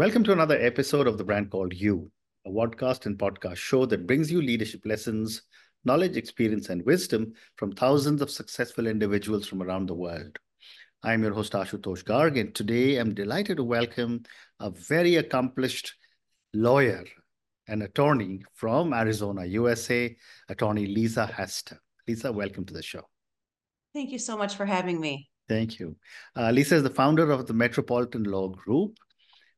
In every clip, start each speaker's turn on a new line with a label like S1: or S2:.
S1: Welcome to another episode of the brand called You, a podcast and podcast show that brings you leadership lessons, knowledge, experience, and wisdom from thousands of successful individuals from around the world. I'm your host, Ashutosh Garg, and today I'm delighted to welcome a very accomplished lawyer and attorney from Arizona, USA, attorney Lisa Haster. Lisa, welcome to the show.
S2: Thank you so much for having me.
S1: Thank you. Uh, Lisa is the founder of the Metropolitan Law Group,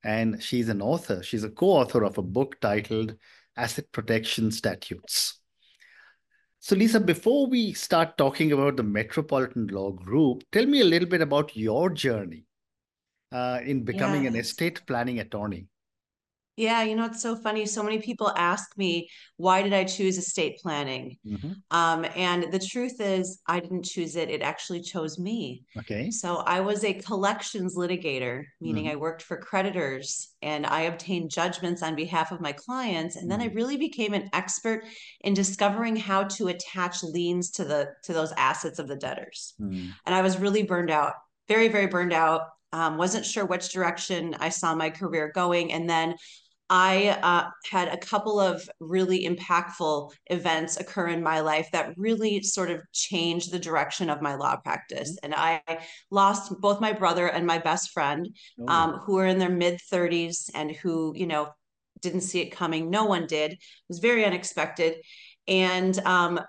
S1: and she's an author. She's a co-author of a book titled Asset Protection Statutes. So, Lisa, before we start talking about the Metropolitan Law Group, tell me a little bit about your journey uh, in becoming yes. an estate planning attorney.
S2: Yeah, you know, it's so funny. So many people ask me, why did I choose estate planning? Mm-hmm. Um, and the truth is, I didn't choose it. It actually chose me.
S1: Okay.
S2: So I was a collections litigator, meaning mm-hmm. I worked for creditors and I obtained judgments on behalf of my clients. And then mm-hmm. I really became an expert in discovering how to attach liens to the to those assets of the debtors. Mm. And I was really burned out, very, very burned out. Um, wasn't sure which direction I saw my career going. And then I uh, had a couple of really impactful events occur in my life that really sort of changed the direction of my law practice. And I lost both my brother and my best friend, oh. um, who were in their mid 30s and who, you know, didn't see it coming. No one did. It was very unexpected. And um,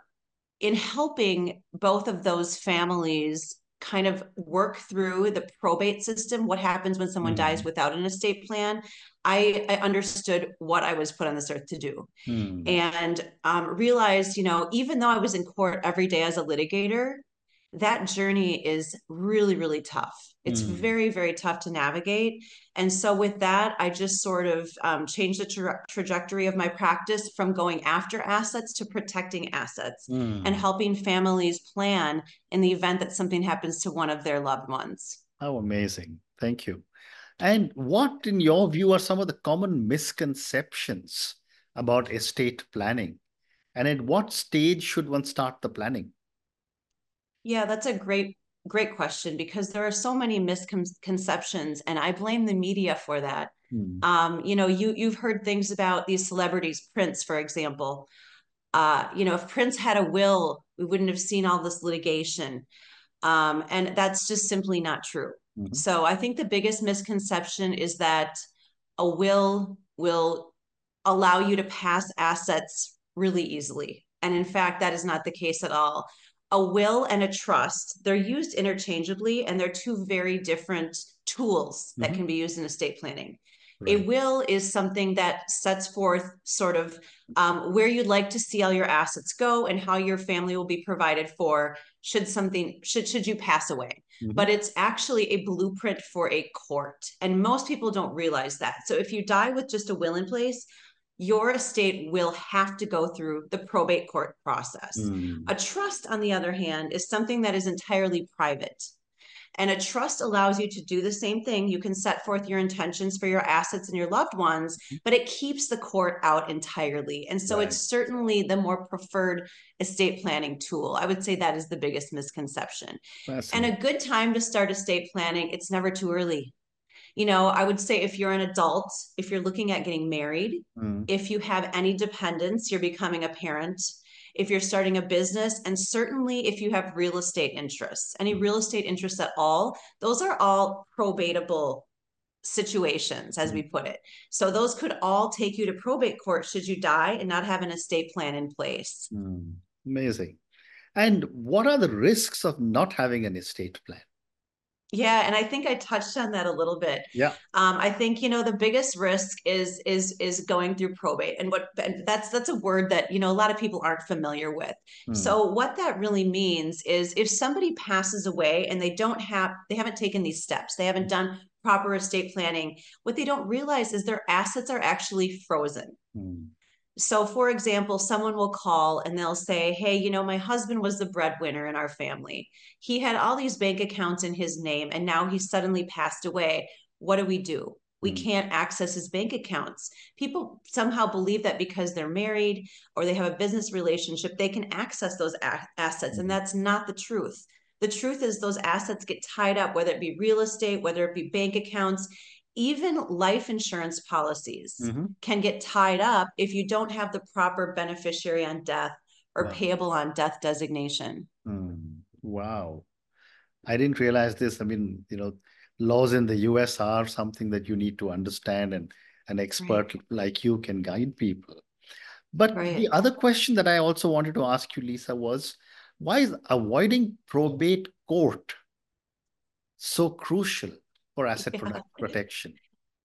S2: in helping both of those families kind of work through the probate system what happens when someone mm-hmm. dies without an estate plan I, I, understood what I was put on this earth to do mm. and um, realized, you know, even though I was in court every day as a litigator, that journey is really, really tough. It's mm. very, very tough to navigate. And so, with that, I just sort of um, changed the tra- trajectory of my practice from going after assets to protecting assets mm. and helping families plan in the event that something happens to one of their loved ones.
S1: How amazing. Thank you. And what, in your view, are some of the common misconceptions about estate planning? And at what stage should one start the planning?
S2: Yeah, that's a great, great question because there are so many misconceptions, and I blame the media for that. Hmm. Um, you know, you you've heard things about these celebrities, Prince, for example. Uh, you know, if Prince had a will, we wouldn't have seen all this litigation. Um, and that's just simply not true. Mm-hmm. So I think the biggest misconception is that a will will allow you to pass assets really easily. And in fact, that is not the case at all. A will and a trust, they're used interchangeably and they're two very different tools that mm-hmm. can be used in estate planning. Right. A will is something that sets forth sort of um, where you'd like to see all your assets go and how your family will be provided for should something should should you pass away. Mm-hmm. But it's actually a blueprint for a court, and most people don't realize that. So if you die with just a will in place, your estate will have to go through the probate court process. Mm. A trust, on the other hand, is something that is entirely private. And a trust allows you to do the same thing. You can set forth your intentions for your assets and your loved ones, mm-hmm. but it keeps the court out entirely. And so right. it's certainly the more preferred estate planning tool. I would say that is the biggest misconception. And a good time to start estate planning, it's never too early. You know, I would say if you're an adult, if you're looking at getting married, mm. if you have any dependents, you're becoming a parent, if you're starting a business, and certainly if you have real estate interests, any real estate interests at all, those are all probatable situations, as we mm. put it. So those could all take you to probate court should you die and not have an estate plan in place.
S1: Mm, amazing. And what are the risks of not having an estate plan?
S2: Yeah, and I think I touched on that a little bit.
S1: Yeah.
S2: Um, I think you know the biggest risk is is is going through probate, and what and that's that's a word that you know a lot of people aren't familiar with. Hmm. So what that really means is if somebody passes away and they don't have they haven't taken these steps, they haven't done proper estate planning. What they don't realize is their assets are actually frozen. Hmm. So, for example, someone will call and they'll say, Hey, you know, my husband was the breadwinner in our family. He had all these bank accounts in his name, and now he suddenly passed away. What do we do? We mm. can't access his bank accounts. People somehow believe that because they're married or they have a business relationship, they can access those a- assets. And mm. that's not the truth. The truth is, those assets get tied up, whether it be real estate, whether it be bank accounts, even life insurance policies mm-hmm. can get tied up if you don't have the proper beneficiary on death or wow. payable on death designation.
S1: Mm. Wow. I didn't realize this. I mean, you know, laws in the US are something that you need to understand and an expert right. like you can guide people. But right. the other question that I also wanted to ask you, Lisa, was why is avoiding probate court so crucial for asset yeah. protection?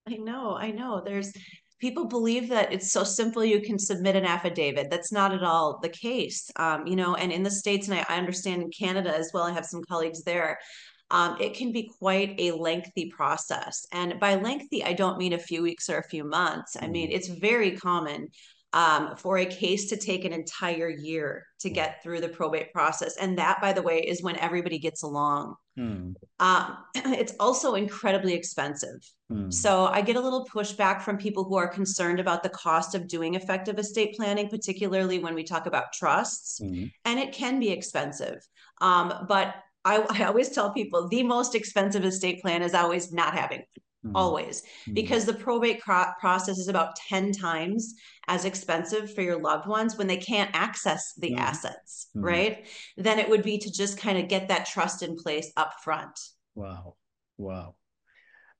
S2: I know, I know. There's people believe that it's so simple you can submit an affidavit. That's not at all the case. Um, you know, and in the States, and I, I understand in Canada as well, I have some colleagues there. Um, it can be quite a lengthy process. And by lengthy, I don't mean a few weeks or a few months. I mean, mm. it's very common um, for a case to take an entire year to get through the probate process. And that, by the way, is when everybody gets along. Hmm. Um, it's also incredibly expensive. Hmm. So I get a little pushback from people who are concerned about the cost of doing effective estate planning, particularly when we talk about trusts. Hmm. And it can be expensive. Um, but I, I always tell people the most expensive estate plan is always not having mm. always mm. because the probate cro- process is about 10 times as expensive for your loved ones when they can't access the mm. assets mm. right then it would be to just kind of get that trust in place up front
S1: wow wow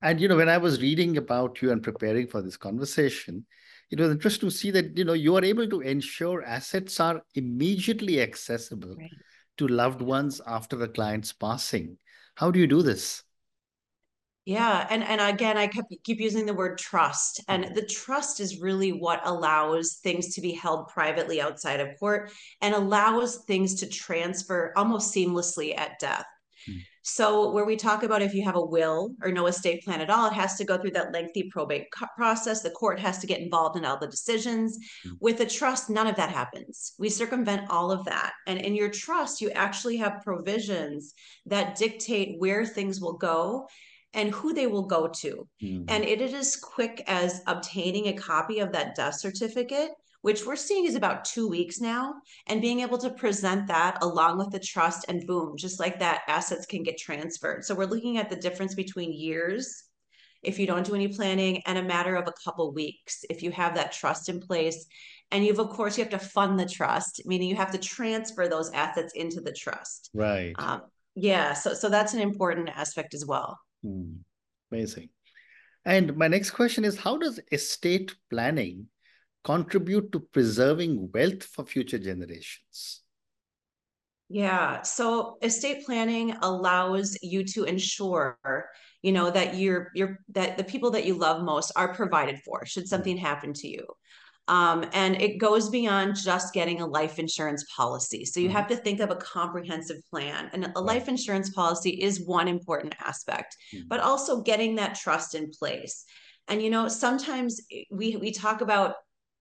S1: and you know when i was reading about you and preparing for this conversation it was interesting to see that you know you are able to ensure assets are immediately accessible right. to loved ones after the client's passing how do you do this
S2: yeah, and and again, I kept keep using the word trust, and the trust is really what allows things to be held privately outside of court, and allows things to transfer almost seamlessly at death. Mm-hmm. So, where we talk about if you have a will or no estate plan at all, it has to go through that lengthy probate process. The court has to get involved in all the decisions. Mm-hmm. With a trust, none of that happens. We circumvent all of that. And in your trust, you actually have provisions that dictate where things will go and who they will go to. Mm-hmm. And it is as quick as obtaining a copy of that death certificate, which we're seeing is about two weeks now, and being able to present that along with the trust, and boom, just like that, assets can get transferred. So we're looking at the difference between years if you don't do any planning and a matter of a couple weeks if you have that trust in place and you've of course you have to fund the trust meaning you have to transfer those assets into the trust
S1: right um,
S2: yeah so so that's an important aspect as well
S1: Hmm. Amazing. And my next question is How does estate planning contribute to preserving wealth for future generations?
S2: Yeah. So estate planning allows you to ensure, you know, that you're you're that the people that you love most are provided for should something happen to you. Um, and it goes beyond just getting a life insurance policy. So you mm-hmm. have to think of a comprehensive plan. And a life insurance policy is one important aspect, mm-hmm. but also getting that trust in place. And you know, sometimes we we talk about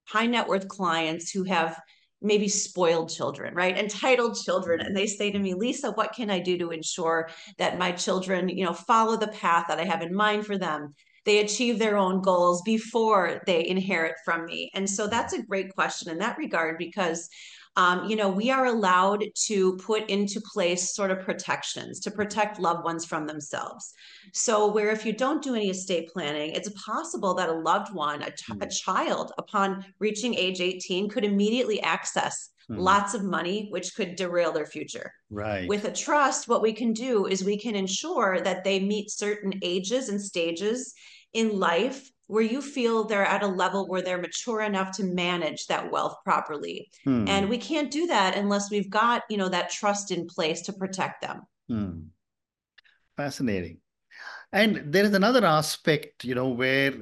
S2: high net worth clients who have maybe spoiled children, right? Entitled children. And they say to me, Lisa, what can I do to ensure that my children, you know, follow the path that I have in mind for them? They achieve their own goals before they inherit from me? And so that's a great question in that regard because um, you know, we are allowed to put into place sort of protections to protect loved ones from themselves. So, where if you don't do any estate planning, it's possible that a loved one, a, ch- a hmm. child, upon reaching age 18, could immediately access hmm. lots of money, which could derail their future.
S1: Right.
S2: With a trust, what we can do is we can ensure that they meet certain ages and stages in life where you feel they're at a level where they're mature enough to manage that wealth properly. Hmm. And we can't do that unless we've got, you know, that trust in place to protect them.
S1: Hmm. Fascinating. And there is another aspect, you know, where,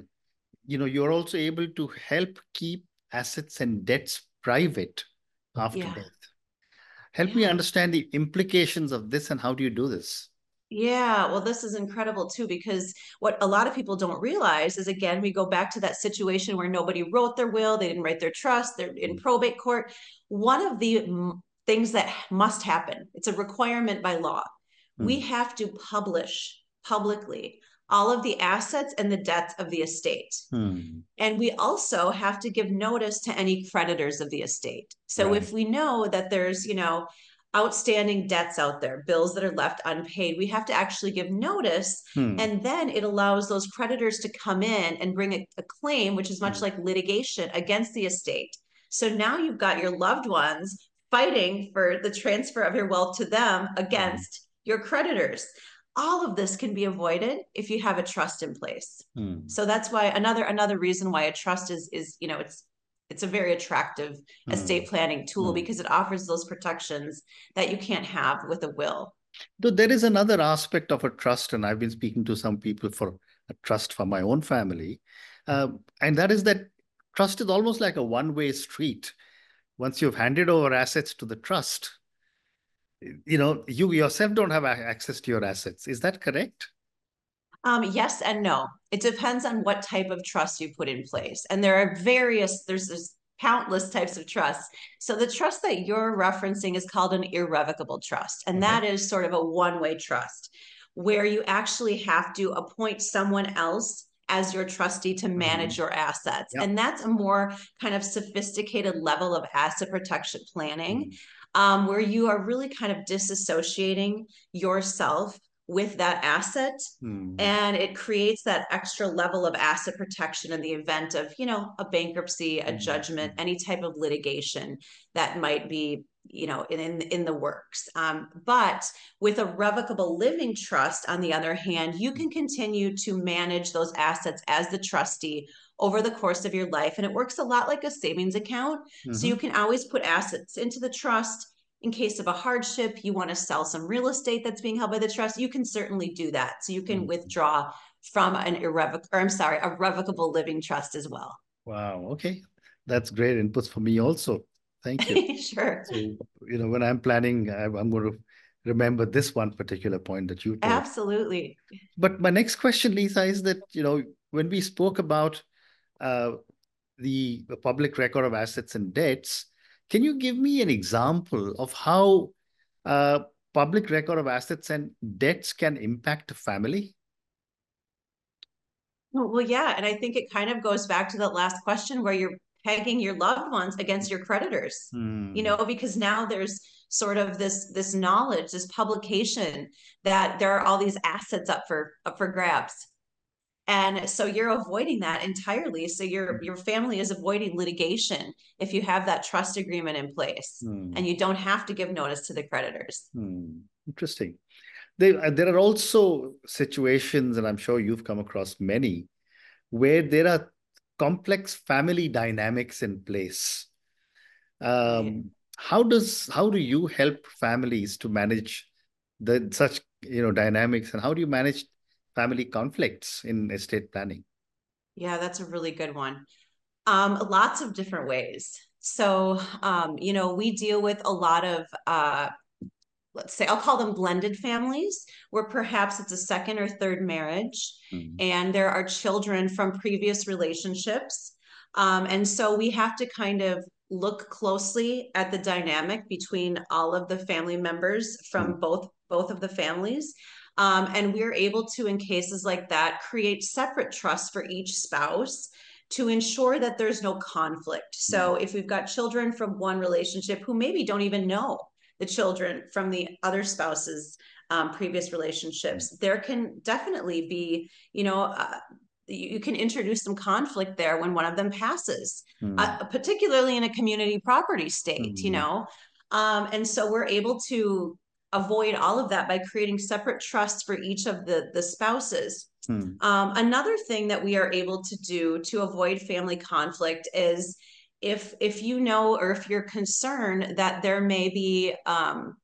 S1: you know, you're also able to help keep assets and debts private after yeah. death. Help yeah. me understand the implications of this and how do you do this?
S2: Yeah, well, this is incredible too, because what a lot of people don't realize is again, we go back to that situation where nobody wrote their will, they didn't write their trust, they're in mm. probate court. One of the things that must happen, it's a requirement by law. Mm. We have to publish publicly all of the assets and the debts of the estate. Mm. And we also have to give notice to any creditors of the estate. So right. if we know that there's, you know, outstanding debts out there, bills that are left unpaid, we have to actually give notice. Hmm. And then it allows those creditors to come in and bring a, a claim, which is much hmm. like litigation against the estate. So now you've got your loved ones fighting for the transfer of your wealth to them against hmm. your creditors. All of this can be avoided if you have a trust in place. Hmm. So that's why another another reason why a trust is is you know it's it's a very attractive mm. estate planning tool mm. because it offers those protections that you can't have with a will.
S1: Though there is another aspect of a trust, and I've been speaking to some people for a trust for my own family, uh, and that is that trust is almost like a one-way street. Once you've handed over assets to the trust, you know you yourself don't have access to your assets. Is that correct?
S2: Um, yes and no. It depends on what type of trust you put in place. And there are various, there's, this countless types of trusts. So the trust that you're referencing is called an irrevocable trust. And that is sort of a one way trust where you actually have to appoint someone else as your trustee to manage mm-hmm. your assets. Yep. And that's a more kind of sophisticated level of asset protection planning. Mm-hmm. Um, where you are really kind of disassociating yourself with that asset hmm. and it creates that extra level of asset protection in the event of you know a bankruptcy a hmm. judgment any type of litigation that might be you know in in the works um, but with a revocable living trust on the other hand you can continue to manage those assets as the trustee over the course of your life and it works a lot like a savings account mm-hmm. so you can always put assets into the trust in case of a hardship, you want to sell some real estate that's being held by the trust, you can certainly do that. So you can mm-hmm. withdraw from an irrevocable, or I'm sorry, a revocable living trust as well.
S1: Wow. Okay. That's great inputs for me also. Thank you.
S2: sure.
S1: So, you know, when I'm planning, I'm going to remember this one particular point that you told.
S2: Absolutely.
S1: But my next question, Lisa, is that, you know, when we spoke about uh, the, the public record of assets and debts, can you give me an example of how uh, public record of assets and debts can impact a family?
S2: Well, yeah. And I think it kind of goes back to that last question where you're pegging your loved ones against your creditors, hmm. you know, because now there's sort of this this knowledge this publication that there are all these assets up for up for grabs and so you're avoiding that entirely so your mm-hmm. your family is avoiding litigation if you have that trust agreement in place hmm. and you don't have to give notice to the creditors
S1: hmm. interesting there, uh, there are also situations and i'm sure you've come across many where there are complex family dynamics in place um, how does how do you help families to manage the such you know dynamics and how do you manage family conflicts in estate planning?
S2: Yeah, that's a really good one. Um, lots of different ways. So, um, you know, we deal with a lot of, uh, let's say, I'll call them blended families, where perhaps it's a second or third marriage, mm-hmm. and there are children from previous relationships. Um, and so we have to kind of look closely at the dynamic between all of the family members from mm-hmm. both both of the families um, and we're able to, in cases like that, create separate trusts for each spouse to ensure that there's no conflict. So mm-hmm. if we've got children from one relationship who maybe don't even know the children from the other spouse's um, previous relationships, mm-hmm. there can definitely be, you know, uh, you can introduce some conflict there when one of them passes, mm. uh, particularly in a community property state, mm. you know. Um, and so we're able to avoid all of that by creating separate trusts for each of the the spouses hmm. um, another thing that we are able to do to avoid family conflict is if if you know or if you're concerned that there may be um,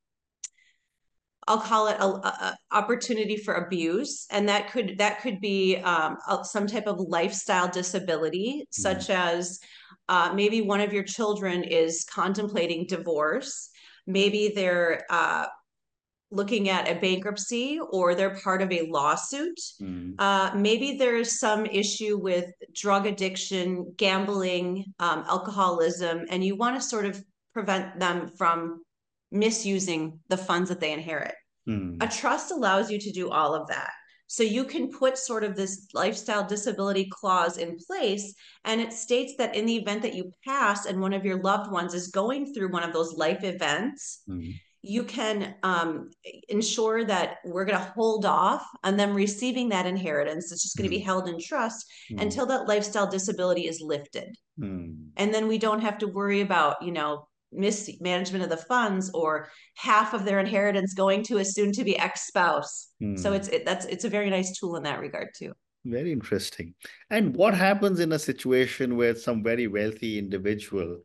S2: I'll call it a, a, opportunity for abuse, and that could that could be um, a, some type of lifestyle disability, mm-hmm. such as uh, maybe one of your children is contemplating divorce, maybe they're uh, looking at a bankruptcy or they're part of a lawsuit. Mm. Uh, maybe there's some issue with drug addiction, gambling, um, alcoholism, and you want to sort of prevent them from misusing the funds that they inherit. Mm. A trust allows you to do all of that. So you can put sort of this lifestyle disability clause in place, and it states that in the event that you pass and one of your loved ones is going through one of those life events, mm you can um, ensure that we're going to hold off on them receiving that inheritance. It's just going to mm. be held in trust mm. until that lifestyle disability is lifted. Mm. And then we don't have to worry about, you know, mismanagement of the funds or half of their inheritance going to a soon to be ex-spouse. So hmm. it's it, that's it's a very nice tool in that regard too.
S1: Very interesting. And what happens in a situation where some very wealthy individual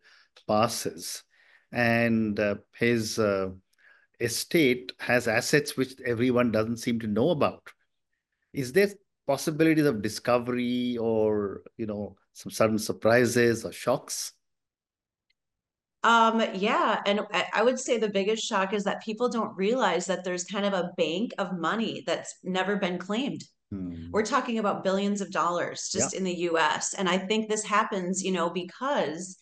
S1: passes and uh, his uh, estate has assets which everyone doesn't seem to know about. Is there possibilities of discovery or you know some sudden surprises or shocks?
S2: Um, yeah, and I would say the biggest shock is that people don't realize that there's kind of a bank of money that's never been claimed. Hmm. We're talking about billions of dollars just yeah. in the US. And I think this happens, you know, because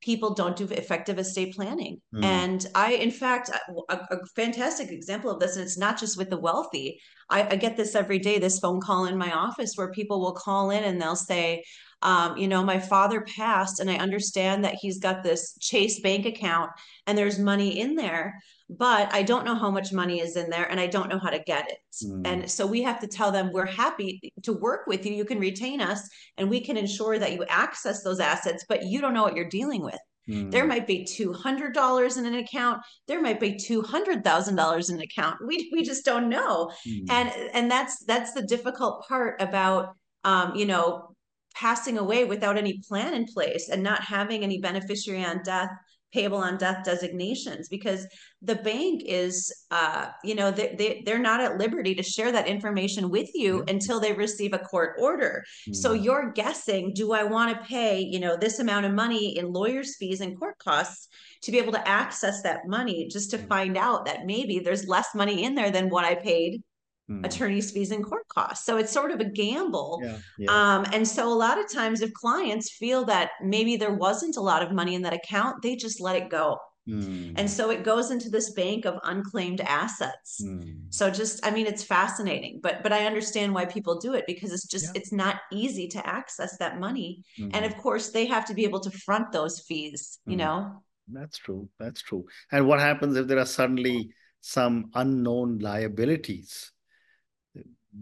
S2: people don't do effective estate planning. Mm. And I, in fact, a, a, fantastic example of this, and it's not just with the wealthy. I, I, get this every day, this phone call in my office where people will call in and they'll say, um, you know, my father passed, and I understand that he's got this Chase bank account and there's money in there, but I don't know how much money is in there and I don't know how to get it. Mm. And so we have to tell them we're happy to work with you. You can retain us and we can ensure that you access those assets, but you don't know what you're dealing with. Mm. There might be $200 in an account. There might be $200,000 in an account. We, we just don't know. Mm. And, and that's, that's the difficult part about, um, you know, passing away without any plan in place and not having any beneficiary on death payable on death designations because the bank is uh, you know they, they, they're not at liberty to share that information with you until they receive a court order. So you're guessing do i want to pay you know this amount of money in lawyers fees and court costs to be able to access that money just to mm. find out that maybe there's less money in there than what i paid mm. attorney's fees and court costs. So it's sort of a gamble. Yeah, yeah. Um, and so a lot of times, if clients feel that maybe there wasn't a lot of money in that account, they just let it go. Mm. And so it goes into this bank of unclaimed assets. Mm. So just I mean it's fascinating, but but I understand why people do it because it's just yeah. it's not easy to access that money. Mm-hmm. And of course they have to be able to front those fees, you mm. know.
S1: That's true. That's true. And what happens if there are suddenly some unknown liabilities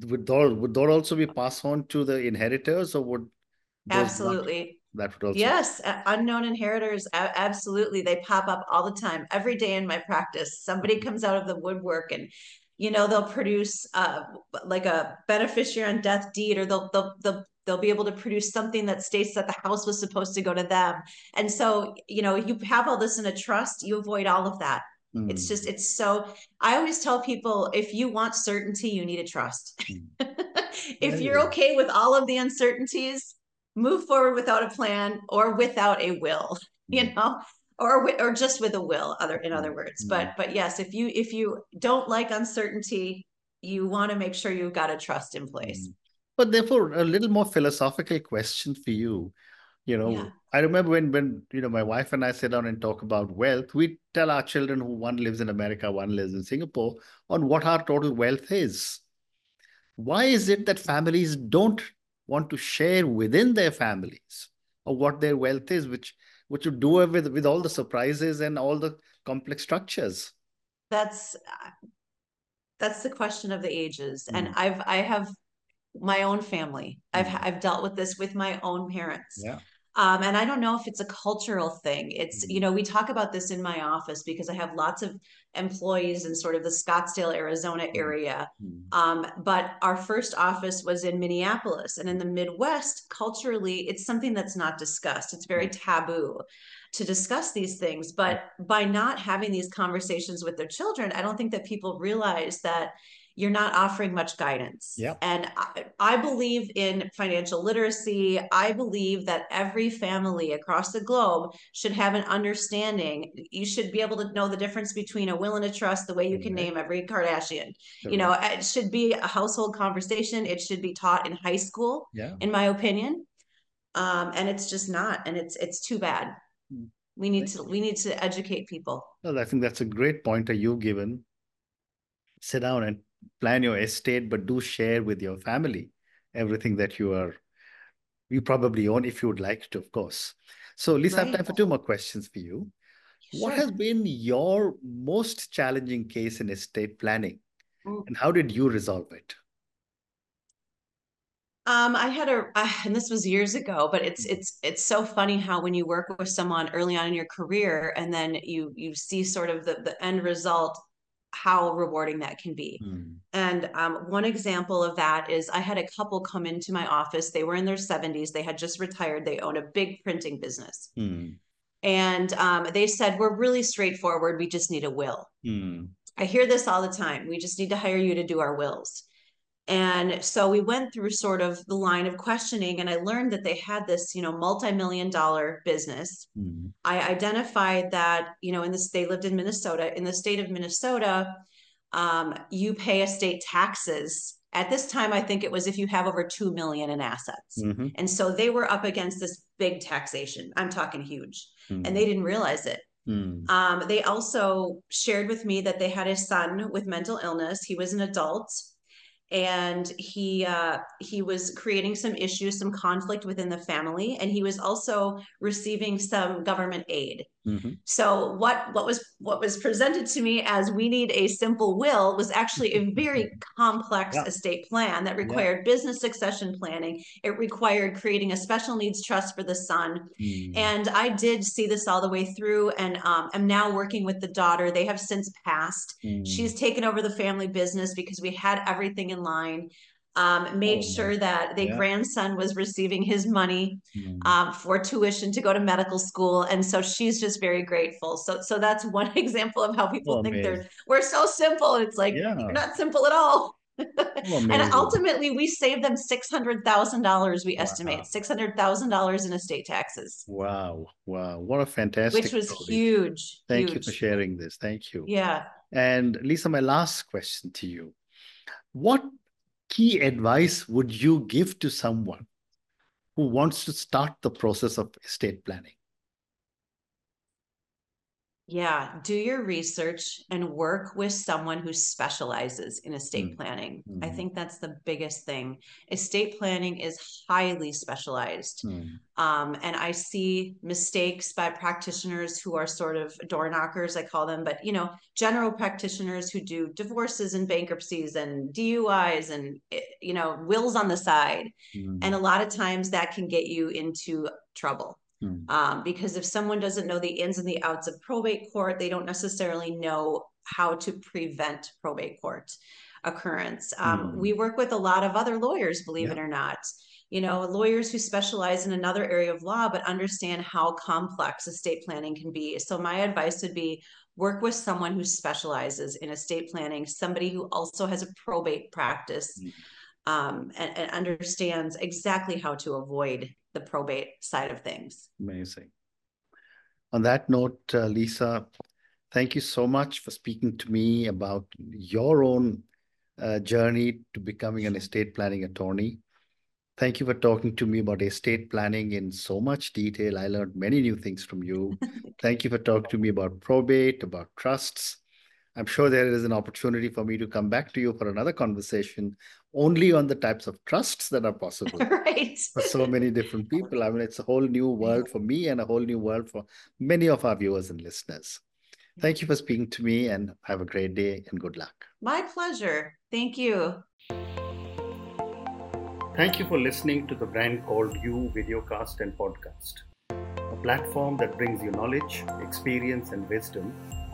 S1: would that, would that also be passed on to the inheritors or would
S2: absolutely.
S1: that would also
S2: yes unknown inheritors absolutely they pop up all the time every day in my practice. Somebody mm-hmm. comes out of the woodwork and you know they'll produce uh, like a beneficiary on death deed or they'll, they'll they'll they'll be able to produce something that states that the house was supposed to go to them. And so you know you have all this in a trust you avoid all of that Mm. It's just, it's so, I always tell people if you want certainty, you need a trust. Mm. if you're okay with all of the uncertainties, move forward without a plan or without a will, you mm. know, or, or just with a will other, in other words. Mm. But, but yes, if you, if you don't like uncertainty, you want to make sure you've got a trust in place.
S1: But therefore, a little more philosophical question for you you know yeah. i remember when when you know my wife and i sit down and talk about wealth we tell our children who one lives in america one lives in singapore on what our total wealth is why is it that families don't want to share within their families or what their wealth is which which would do with with all the surprises and all the complex structures
S2: that's that's the question of the ages mm. and i've i have my own family i've mm. i've dealt with this with my own parents
S1: yeah
S2: um, and I don't know if it's a cultural thing. It's, you mm-hmm. know, we talk about this in my office because I have lots of employees in sort of the Scottsdale, Arizona mm-hmm. area. Mm-hmm. Um, but our first office was in Minneapolis. And in the Midwest, culturally, it's something that's not discussed. It's very taboo to discuss these things. But by not having these conversations with their children, I don't think that people realize that you're not offering much guidance.
S1: Yeah.
S2: And I, I, believe in financial literacy. I believe that every family across the globe should have an understanding. You should be able to know the difference between a will and a trust, the way you can name every Kardashian. You know, it should be a household conversation. It should be taught in high school,
S1: yeah.
S2: in my opinion. Um, and it's just not, and it's it's too bad. Hmm. We need to we need to educate people.
S1: Well, I think that's a great point that you've given. Sit down and plan your estate, but do share with your family everything that you are you probably own if you would like to, of course. So Lisa, right. I have time for two more questions for you. Sure. What has been your most challenging case in estate planning, mm. and how did you resolve it?
S2: Um, I had a, uh, and this was years ago, but it's mm-hmm. it's it's so funny how when you work with someone early on in your career, and then you you see sort of the the end result, how rewarding that can be. Mm. And um, one example of that is I had a couple come into my office. They were in their seventies. They had just retired. They own a big printing business. Mm. And um, they said, We're really straightforward. We just need a will. Mm. I hear this all the time. We just need to hire you to do our wills. And so we went through sort of the line of questioning, and I learned that they had this, you know, multi-million dollar business. Mm-hmm. I identified that, you know, in this they lived in Minnesota. In the state of Minnesota, um, you pay estate taxes. At this time, I think it was if you have over two million in assets, mm-hmm. and so they were up against this big taxation. I'm talking huge, mm-hmm. and they didn't realize it. Mm. Um, they also shared with me that they had a son with mental illness. He was an adult and he uh, he was creating some issues, some conflict within the family, and he was also receiving some government aid. Mm-hmm. So what what was what was presented to me as we need a simple will was actually a very complex yeah. estate plan that required yeah. business succession planning. It required creating a special needs trust for the son, mm. and I did see this all the way through. And um, I'm now working with the daughter. They have since passed. Mm. She's taken over the family business because we had everything in line um, made oh, sure that the yeah. grandson was receiving his money mm. um, for tuition to go to medical school, and so she's just very grateful. So, so that's one example of how people oh, think amazing. they're we're so simple. It's like yeah. you're not simple at all. Oh, and ultimately, we saved them six hundred thousand dollars. We wow. estimate six hundred thousand dollars in estate taxes.
S1: Wow! Wow! What a fantastic!
S2: Which was story. huge.
S1: Thank
S2: huge.
S1: you for sharing this. Thank you.
S2: Yeah.
S1: And Lisa, my last question to you: What key advice would you give to someone who wants to start the process of estate planning?
S2: Yeah, do your research and work with someone who specializes in estate mm. planning. Mm-hmm. I think that's the biggest thing. Estate planning is highly specialized. Mm. Um, and I see mistakes by practitioners who are sort of door knockers, I call them, but you know, general practitioners who do divorces and bankruptcies and DUIs and eh, you know, wills on the side. Mm. And a lot of times that can get you into trouble. Hmm. Um, because if someone doesn't know the ins and the outs of probate court, they don't necessarily know how to prevent probate court occurrence. Um, mm. We work with a lot of other lawyers, believe yeah. it or not. You know, lawyers who specialize in another area of law, but understand how complex estate planning can be. So, my advice would be work with someone who specializes in estate planning, somebody who also has a probate practice. Mm. Um, and, and understands exactly how to avoid the probate side of things.
S1: Amazing. On that note, uh, Lisa, thank you so much for speaking to me about your own uh, journey to becoming an estate planning attorney. Thank you for talking to me about estate planning in so much detail. I learned many new things from you. Thank you for talking to me about probate, about trusts. I'm sure there is an opportunity for me to come back to you for another conversation only on the types of trusts that are possible
S2: right.
S1: for so many different people. I mean, it's a whole new world for me and a whole new world for many of our viewers and listeners. Thank you for speaking to me and have a great day and good luck.
S2: My pleasure. Thank you.
S1: Thank you for listening to the brand called You Videocast and Podcast, a platform that brings you knowledge, experience, and wisdom